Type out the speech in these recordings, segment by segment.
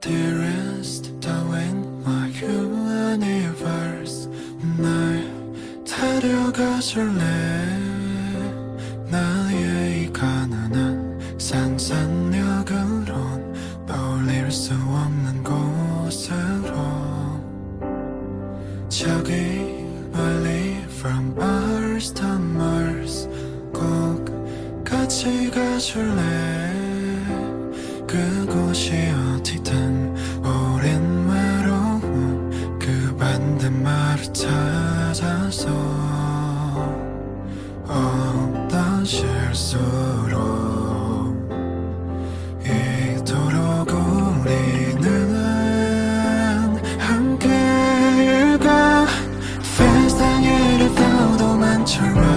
Dearest, 다윈 my universe 날 데려가줄래? 나의 가난한 상상력으론 떠올릴 수 없는 곳으로. 저기 멀리 from Mars to Mars 꼭 같이 가줄래? 그곳이 어디든 나서 어떤 실수로 이토록 우리는 함께일까 세상에 를떠도 만처럼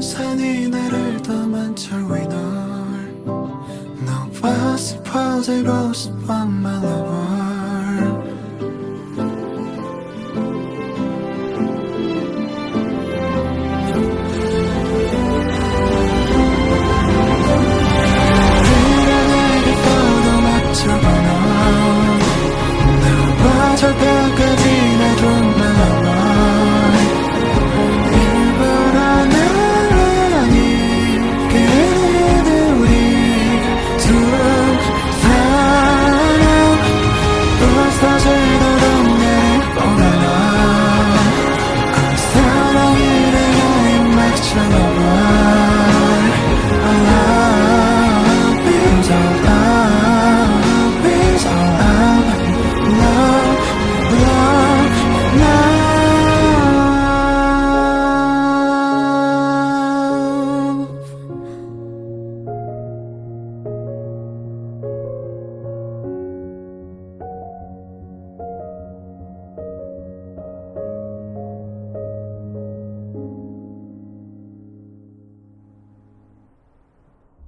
산이 나를 담은 철위 널. 너와 스파지로 스판 말아봐 절대